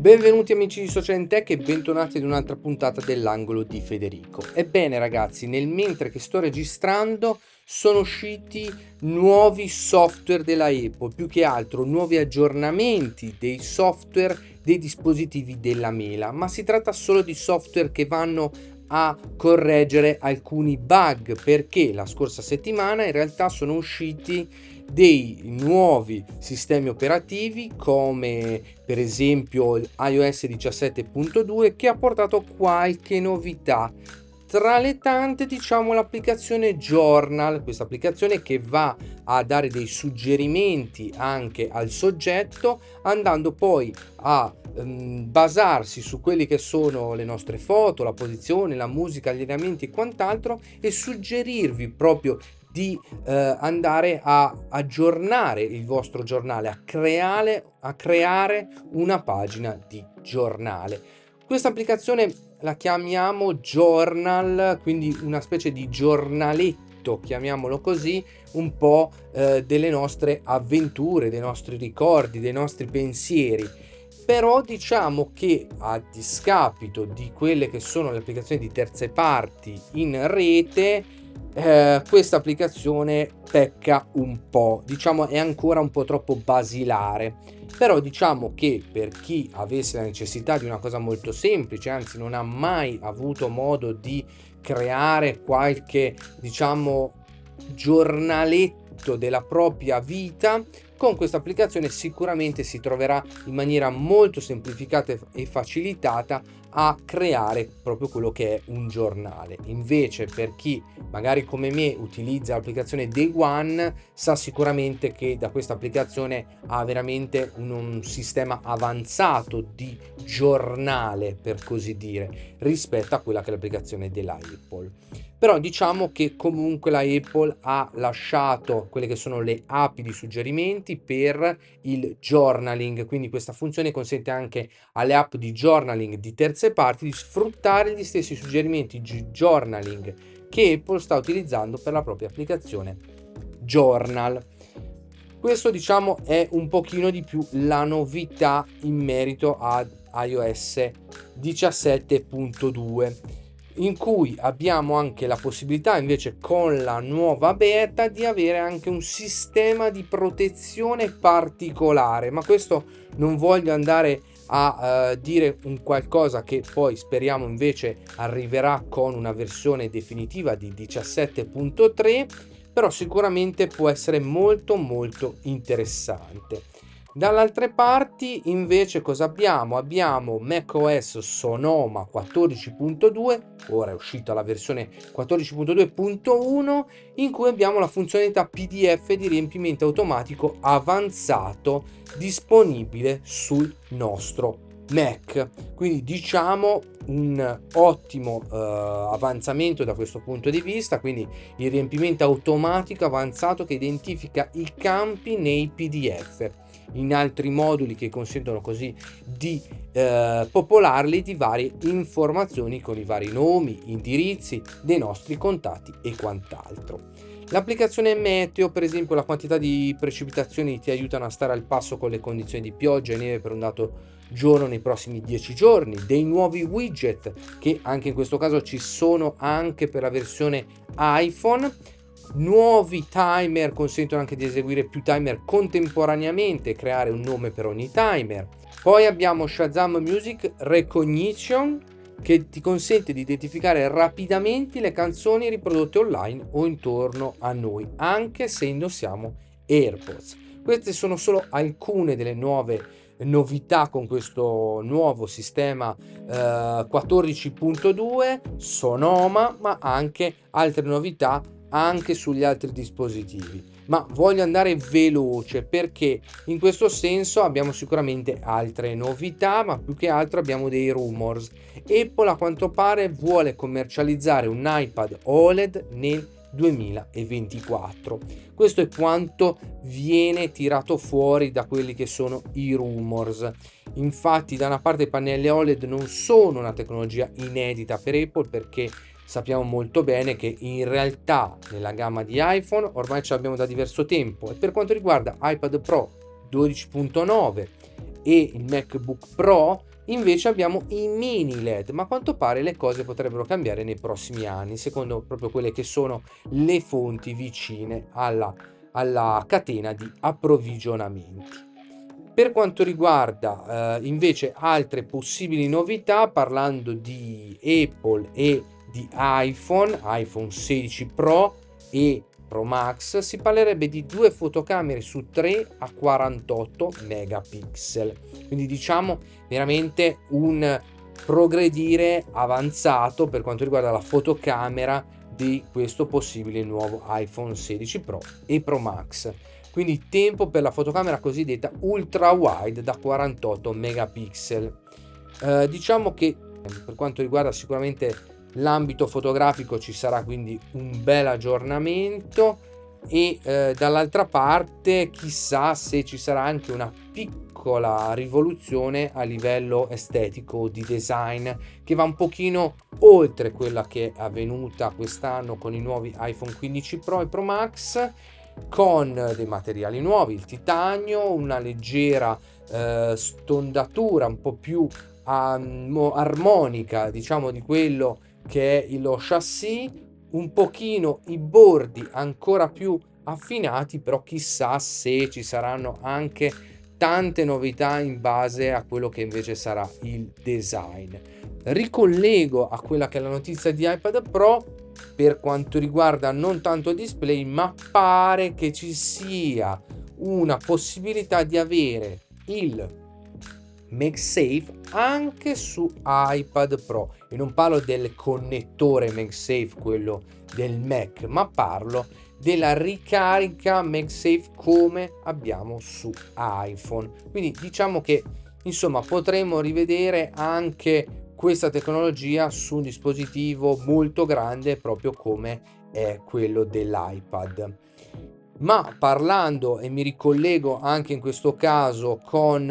Benvenuti amici di Social Tech e bentornati ad un'altra puntata dell'angolo di Federico. Ebbene ragazzi, nel mentre che sto registrando sono usciti nuovi software della Apple, più che altro nuovi aggiornamenti dei software dei dispositivi della mela, ma si tratta solo di software che vanno a correggere alcuni bug perché la scorsa settimana in realtà sono usciti dei nuovi sistemi operativi come per esempio iOS 17.2 che ha portato qualche novità. Tra le tante diciamo l'applicazione Journal questa applicazione che va a dare dei suggerimenti anche al soggetto andando poi a um, basarsi su quelle che sono le nostre foto la posizione la musica gli allenamenti e quant'altro e suggerirvi proprio di eh, andare a aggiornare il vostro giornale, a creare, a creare una pagina di giornale. Questa applicazione la chiamiamo Journal, quindi una specie di giornaletto, chiamiamolo così, un po' eh, delle nostre avventure, dei nostri ricordi, dei nostri pensieri. Però diciamo che a discapito di quelle che sono le applicazioni di terze parti in rete, eh, questa applicazione pecca un po', diciamo è ancora un po' troppo basilare, però diciamo che per chi avesse la necessità di una cosa molto semplice, anzi non ha mai avuto modo di creare qualche diciamo giornaletto della propria vita, con questa applicazione sicuramente si troverà in maniera molto semplificata e facilitata a creare proprio quello che è un giornale. Invece per chi magari come me utilizza l'applicazione Day One sa sicuramente che da questa applicazione ha veramente un, un sistema avanzato di giornale per così dire rispetto a quella che è l'applicazione dell'Apple però diciamo che comunque la Apple ha lasciato quelle che sono le api di suggerimenti per il journaling quindi questa funzione consente anche alle app di journaling di terze parti di sfruttare gli stessi suggerimenti di journaling che Apple sta utilizzando per la propria applicazione Journal. Questo diciamo è un pochino di più la novità in merito ad iOS 17.2 in cui abbiamo anche la possibilità invece con la nuova beta di avere anche un sistema di protezione particolare. Ma questo non voglio andare a uh, dire un qualcosa che poi speriamo invece arriverà con una versione definitiva di 17.3 però sicuramente può essere molto molto interessante Dall'altre parti invece cosa abbiamo? Abbiamo macOS Sonoma 14.2, ora è uscita la versione 14.2.1 in cui abbiamo la funzionalità PDF di riempimento automatico avanzato disponibile sul nostro Mac. Quindi diciamo un ottimo uh, avanzamento da questo punto di vista, quindi il riempimento automatico avanzato che identifica i campi nei PDF in altri moduli che consentono così di eh, popolarli di varie informazioni con i vari nomi, indirizzi dei nostri contatti e quant'altro. L'applicazione meteo, per esempio, la quantità di precipitazioni ti aiutano a stare al passo con le condizioni di pioggia e neve per un dato giorno nei prossimi 10 giorni, dei nuovi widget che anche in questo caso ci sono anche per la versione iPhone Nuovi timer consentono anche di eseguire più timer contemporaneamente creare un nome per ogni timer. Poi abbiamo Shazam Music Recognition che ti consente di identificare rapidamente le canzoni riprodotte online o intorno a noi, anche se indossiamo AirPods. Queste sono solo alcune delle nuove novità con questo nuovo sistema eh, 14.2 Sonoma, ma anche altre novità anche sugli altri dispositivi. Ma voglio andare veloce perché in questo senso abbiamo sicuramente altre novità ma più che altro abbiamo dei rumors. Apple a quanto pare vuole commercializzare un iPad OLED nel 2024 questo è quanto viene tirato fuori da quelli che sono i rumors. Infatti da una parte i pannelli OLED non sono una tecnologia inedita per Apple perché sappiamo molto bene che in realtà nella gamma di iPhone ormai ce l'abbiamo da diverso tempo e per quanto riguarda iPad Pro 12.9 e il MacBook Pro Invece abbiamo i mini LED, ma a quanto pare le cose potrebbero cambiare nei prossimi anni, secondo proprio quelle che sono le fonti vicine alla, alla catena di approvvigionamenti. Per quanto riguarda eh, invece altre possibili novità, parlando di Apple e di iPhone, iPhone 16 Pro e Pro Max, si parlerebbe di due fotocamere su 3 a 48 megapixel. Quindi diciamo veramente un progredire avanzato per quanto riguarda la fotocamera di questo possibile nuovo iPhone 16 Pro e Pro Max. Quindi tempo per la fotocamera cosiddetta ultra wide da 48 megapixel. Eh, diciamo che per quanto riguarda sicuramente l'ambito fotografico ci sarà quindi un bel aggiornamento e eh, dall'altra parte chissà se ci sarà anche una piccola rivoluzione a livello estetico di design che va un pochino oltre quella che è avvenuta quest'anno con i nuovi iPhone 15 Pro e Pro Max con dei materiali nuovi, il titanio, una leggera eh, stondatura un po' più um, armonica diciamo di quello che è lo chassis, un pochino i bordi ancora più affinati, però chissà se ci saranno anche tante novità in base a quello che invece sarà il design. Ricollego a quella che è la notizia di iPad Pro per quanto riguarda non tanto il display, ma pare che ci sia una possibilità di avere il MagSafe anche su iPad Pro e non parlo del connettore MagSafe quello del Mac ma parlo della ricarica MagSafe come abbiamo su iPhone. Quindi diciamo che insomma potremmo rivedere anche questa tecnologia su un dispositivo molto grande proprio come è quello dell'iPad. Ma parlando e mi ricollego anche in questo caso con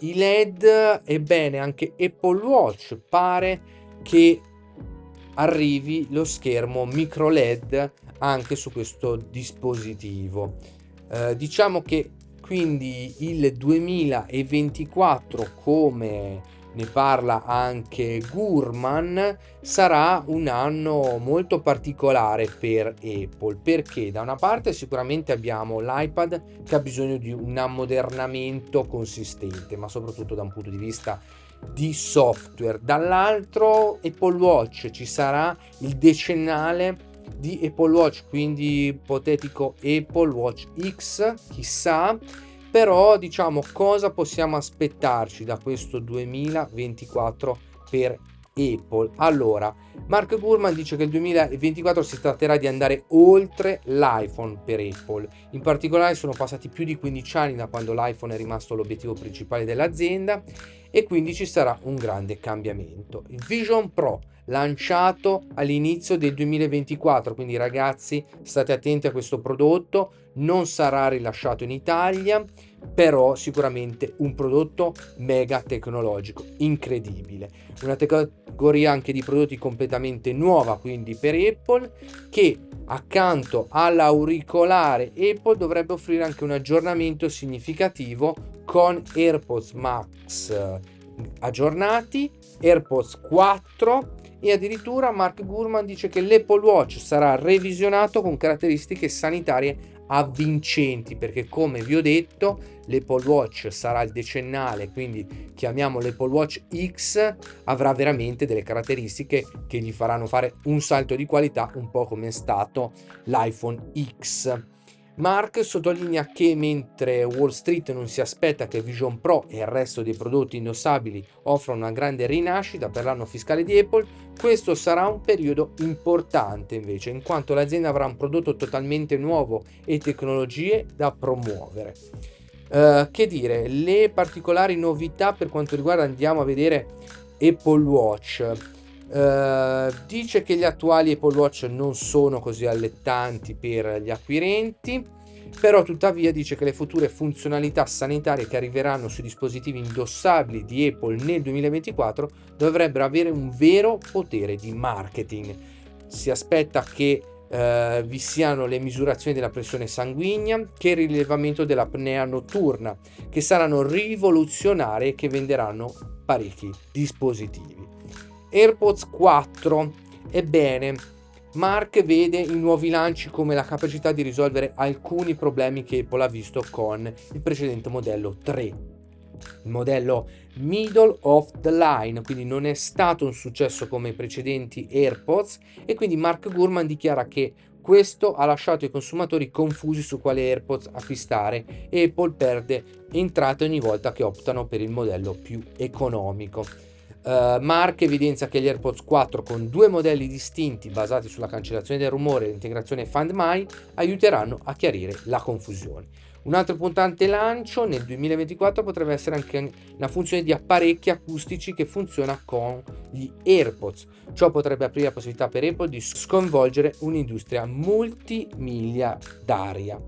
i LED, ebbene anche Apple Watch pare che arrivi lo schermo micro LED anche su questo dispositivo. Eh, diciamo che quindi il 2024 come ne parla anche Gurman, sarà un anno molto particolare per Apple perché da una parte sicuramente abbiamo l'iPad che ha bisogno di un ammodernamento consistente, ma soprattutto da un punto di vista di software. Dall'altro Apple Watch ci sarà il decennale di Apple Watch, quindi ipotetico Apple Watch X, chissà però diciamo cosa possiamo aspettarci da questo 2024 per Apple. Allora, Mark Gurman dice che il 2024 si tratterà di andare oltre l'iPhone per Apple. In particolare sono passati più di 15 anni da quando l'iPhone è rimasto l'obiettivo principale dell'azienda e quindi ci sarà un grande cambiamento. Il Vision Pro lanciato all'inizio del 2024, quindi ragazzi state attenti a questo prodotto, non sarà rilasciato in Italia, però sicuramente un prodotto mega tecnologico, incredibile. Una categoria anche di prodotti completamente nuova, quindi per Apple, che accanto all'auricolare Apple dovrebbe offrire anche un aggiornamento significativo con AirPods Max eh, aggiornati, AirPods 4 e addirittura Mark Gurman dice che l'Apple Watch sarà revisionato con caratteristiche sanitarie avvincenti perché come vi ho detto l'Apple Watch sarà il decennale quindi chiamiamo l'Apple Watch X avrà veramente delle caratteristiche che gli faranno fare un salto di qualità un po' come è stato l'iPhone X Mark sottolinea che mentre Wall Street non si aspetta che Vision Pro e il resto dei prodotti indossabili offrano una grande rinascita per l'anno fiscale di Apple, questo sarà un periodo importante invece, in quanto l'azienda avrà un prodotto totalmente nuovo e tecnologie da promuovere. Uh, che dire, le particolari novità per quanto riguarda andiamo a vedere Apple Watch. Uh, dice che gli attuali Apple Watch non sono così allettanti per gli acquirenti, però tuttavia dice che le future funzionalità sanitarie che arriveranno sui dispositivi indossabili di Apple nel 2024 dovrebbero avere un vero potere di marketing. Si aspetta che Uh, vi siano le misurazioni della pressione sanguigna che il rilevamento dell'apnea notturna, che saranno rivoluzionarie e che venderanno parecchi dispositivi. AirPods 4. Ebbene, Mark vede i nuovi lanci come la capacità di risolvere alcuni problemi che Apple ha visto con il precedente modello 3. Il modello middle of the line, quindi non è stato un successo come i precedenti AirPods e quindi Mark Gurman dichiara che questo ha lasciato i consumatori confusi su quale AirPods acquistare e Apple perde entrate ogni volta che optano per il modello più economico. Uh, Mark evidenzia che gli AirPods 4 con due modelli distinti basati sulla cancellazione del rumore e l'integrazione Find My aiuteranno a chiarire la confusione. Un altro importante lancio nel 2024 potrebbe essere anche una funzione di apparecchi acustici che funziona con gli AirPods. Ciò potrebbe aprire la possibilità per Apple di sconvolgere un'industria multimiliardaria.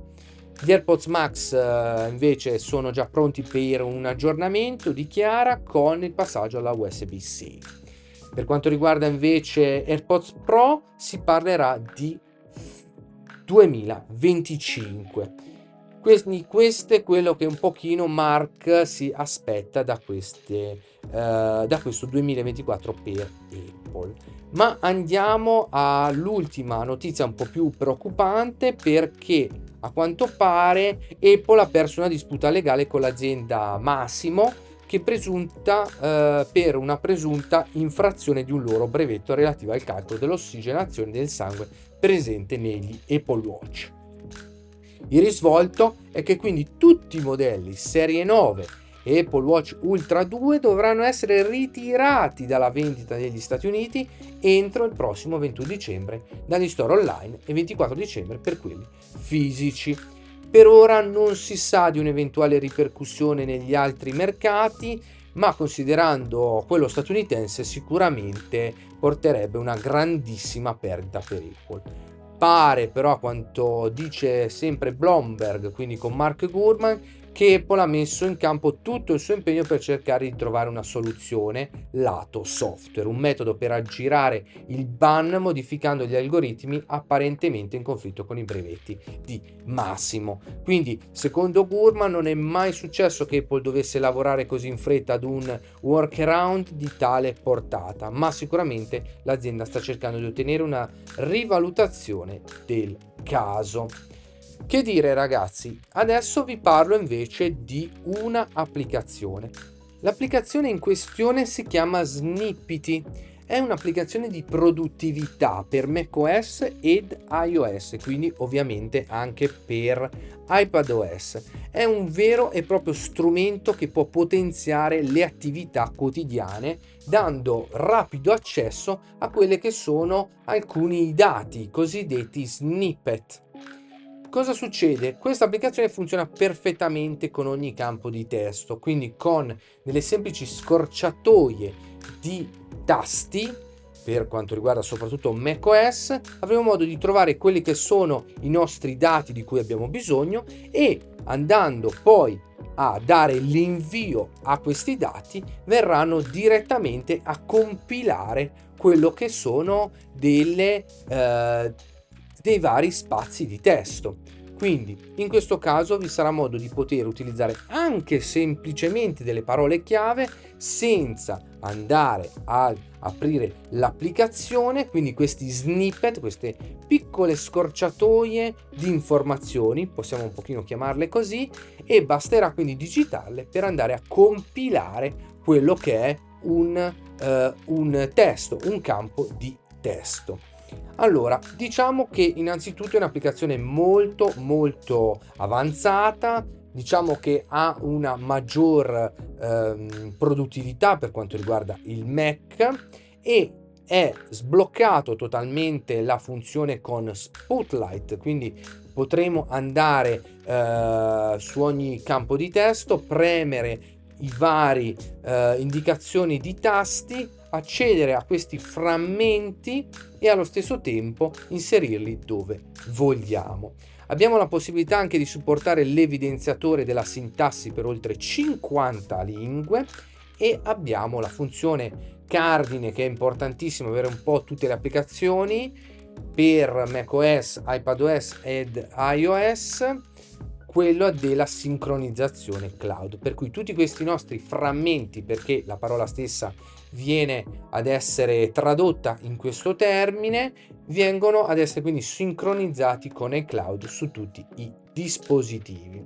Gli AirPods Max eh, invece sono già pronti per un aggiornamento, dichiara, con il passaggio alla USB-C. Per quanto riguarda invece AirPods Pro si parlerà di 2025. Quindi questo è quello che un pochino Mark si aspetta da, queste, uh, da questo 2024 per Apple. Ma andiamo all'ultima notizia un po' più preoccupante perché a quanto pare Apple ha perso una disputa legale con l'azienda Massimo che presunta eh, per una presunta infrazione di un loro brevetto relativo al calcolo dell'ossigenazione del sangue presente negli Apple Watch. Il risvolto è che quindi tutti i modelli serie 9 e Apple Watch Ultra 2 dovranno essere ritirati dalla vendita negli Stati Uniti entro il prossimo 21 dicembre dagli store online e 24 dicembre per quelli fisici. Per ora non si sa di un'eventuale ripercussione negli altri mercati, ma considerando quello statunitense sicuramente porterebbe una grandissima perdita per Apple. Pare però, a quanto dice sempre Bloomberg, quindi con Mark Gurman, che Apple ha messo in campo tutto il suo impegno per cercare di trovare una soluzione lato software, un metodo per aggirare il ban modificando gli algoritmi apparentemente in conflitto con i brevetti di Massimo. Quindi, secondo Gurman, non è mai successo che Apple dovesse lavorare così in fretta ad un workaround di tale portata, ma sicuramente l'azienda sta cercando di ottenere una rivalutazione del caso. Che dire ragazzi, adesso vi parlo invece di una applicazione. L'applicazione in questione si chiama Snippity. È un'applicazione di produttività per macOS ed iOS, quindi ovviamente anche per iPadOS. È un vero e proprio strumento che può potenziare le attività quotidiane dando rapido accesso a quelle che sono alcuni dati cosiddetti snippet. Cosa succede? Questa applicazione funziona perfettamente con ogni campo di testo, quindi con delle semplici scorciatoie di tasti per quanto riguarda soprattutto macOS, avremo modo di trovare quelli che sono i nostri dati di cui abbiamo bisogno e andando poi a dare l'invio a questi dati verranno direttamente a compilare quello che sono delle eh, dei vari spazi di testo. Quindi in questo caso vi sarà modo di poter utilizzare anche semplicemente delle parole chiave senza andare a aprire l'applicazione, quindi questi snippet, queste piccole scorciatoie di informazioni, possiamo un pochino chiamarle così, e basterà quindi digitarle per andare a compilare quello che è un, uh, un testo, un campo di testo. Allora, diciamo che innanzitutto è un'applicazione molto molto avanzata, diciamo che ha una maggior ehm, produttività per quanto riguarda il Mac e è sbloccato totalmente la funzione con Spotlight, quindi potremo andare eh, su ogni campo di testo, premere i vari eh, indicazioni di tasti accedere a questi frammenti e allo stesso tempo inserirli dove vogliamo. Abbiamo la possibilità anche di supportare l'evidenziatore della sintassi per oltre 50 lingue e abbiamo la funzione cardine che è importantissimo avere un po' tutte le applicazioni per macOS, iPadOS ed iOS quello della sincronizzazione cloud, per cui tutti questi nostri frammenti, perché la parola stessa viene ad essere tradotta in questo termine, vengono ad essere quindi sincronizzati con il cloud su tutti i dispositivi.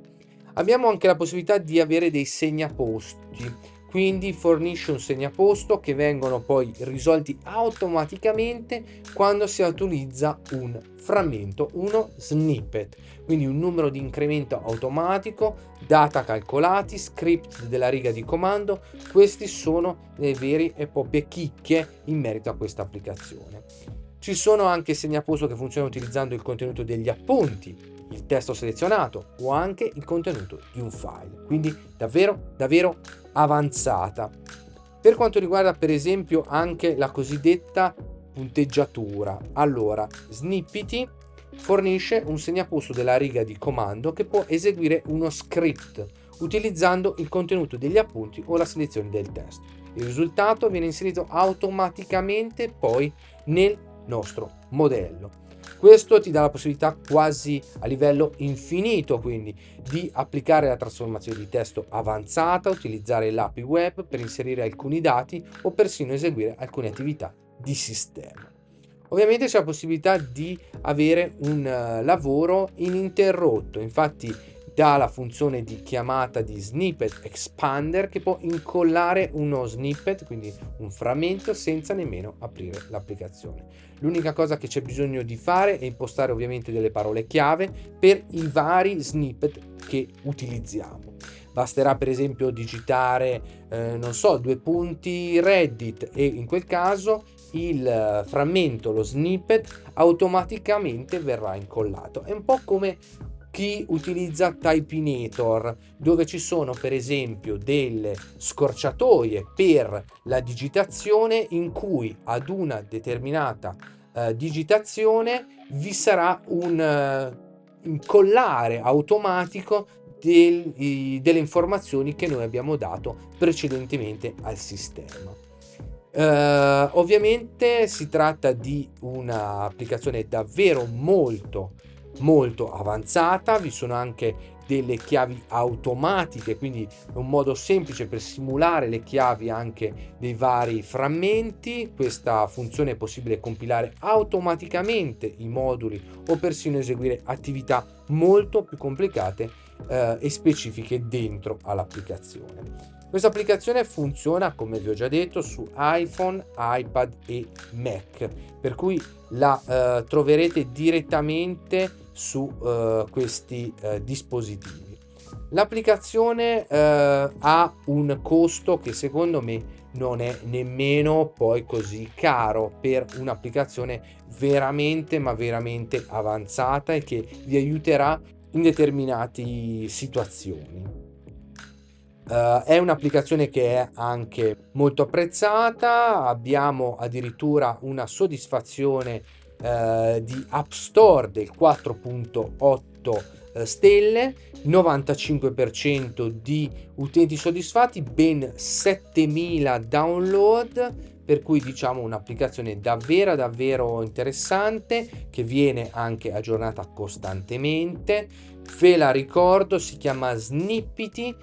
Abbiamo anche la possibilità di avere dei segnaposti quindi fornisce un segnaposto che vengono poi risolti automaticamente quando si utilizza un frammento, uno snippet, quindi un numero di incremento automatico, data calcolati, script della riga di comando, questi sono le vere e proprie chicche in merito a questa applicazione. Ci sono anche segnaposto che funzionano utilizzando il contenuto degli appunti, il testo selezionato o anche il contenuto di un file. Quindi davvero, davvero avanzata. Per quanto riguarda per esempio anche la cosiddetta punteggiatura, allora Snippety fornisce un segnaposto della riga di comando che può eseguire uno script utilizzando il contenuto degli appunti o la selezione del testo. Il risultato viene inserito automaticamente poi nel nostro modello. Questo ti dà la possibilità quasi a livello infinito quindi di applicare la trasformazione di testo avanzata, utilizzare l'API web per inserire alcuni dati o persino eseguire alcune attività di sistema. Ovviamente c'è la possibilità di avere un uh, lavoro ininterrotto, infatti dà la funzione di chiamata di snippet expander che può incollare uno snippet, quindi un frammento, senza nemmeno aprire l'applicazione. L'unica cosa che c'è bisogno di fare è impostare ovviamente delle parole chiave per i vari snippet che utilizziamo. Basterà per esempio digitare, eh, non so, due punti Reddit e in quel caso il frammento, lo snippet, automaticamente verrà incollato. È un po' come chi utilizza Typinator, dove ci sono per esempio delle scorciatoie per la digitazione in cui ad una determinata uh, digitazione vi sarà un uh, incollare automatico del, i, delle informazioni che noi abbiamo dato precedentemente al sistema. Uh, ovviamente si tratta di un'applicazione davvero molto molto avanzata, vi sono anche delle chiavi automatiche, quindi un modo semplice per simulare le chiavi anche dei vari frammenti. Questa funzione è possibile compilare automaticamente i moduli o persino eseguire attività molto più complicate eh, e specifiche dentro all'applicazione. Questa applicazione funziona, come vi ho già detto, su iPhone, iPad e Mac, per cui la eh, troverete direttamente su uh, questi uh, dispositivi. L'applicazione uh, ha un costo che secondo me non è nemmeno poi così caro per un'applicazione veramente ma veramente avanzata e che vi aiuterà in determinate situazioni. Uh, è un'applicazione che è anche molto apprezzata, abbiamo addirittura una soddisfazione eh, di App Store del 4.8 eh, stelle, 95% di utenti soddisfatti, ben 7000 download, per cui diciamo un'applicazione davvero davvero interessante che viene anche aggiornata costantemente. Ve la ricordo, si chiama Snippety,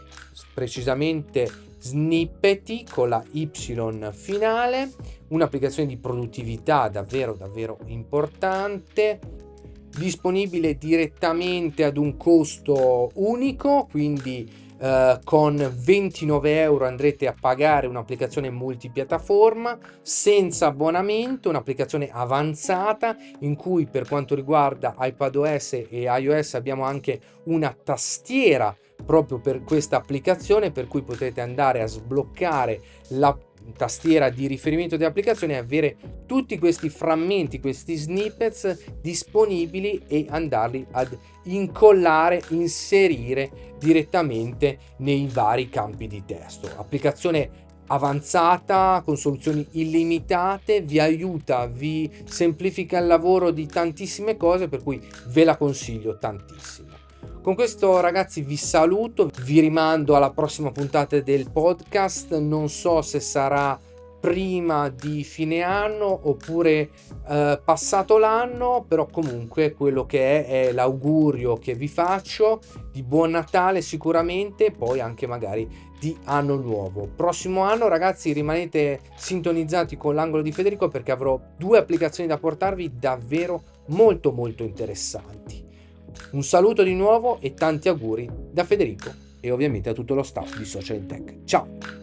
precisamente Snippety con la Y finale, un'applicazione di produttività davvero davvero importante, disponibile direttamente ad un costo unico, quindi eh, con 29 euro andrete a pagare un'applicazione multipiattaforma senza abbonamento, un'applicazione avanzata in cui per quanto riguarda iPadOS e iOS abbiamo anche una tastiera proprio per questa applicazione per cui potete andare a sbloccare la tastiera di riferimento di applicazione e avere tutti questi frammenti, questi snippets disponibili e andarli ad incollare, inserire direttamente nei vari campi di testo. Applicazione avanzata con soluzioni illimitate vi aiuta, vi semplifica il lavoro di tantissime cose per cui ve la consiglio tantissimo. Con questo ragazzi vi saluto, vi rimando alla prossima puntata del podcast, non so se sarà prima di fine anno oppure eh, passato l'anno, però comunque quello che è è l'augurio che vi faccio di buon Natale sicuramente, poi anche magari di anno nuovo. Prossimo anno ragazzi rimanete sintonizzati con l'angolo di Federico perché avrò due applicazioni da portarvi davvero molto molto interessanti. Un saluto di nuovo e tanti auguri da Federico e ovviamente a tutto lo staff di Social Tech. Ciao!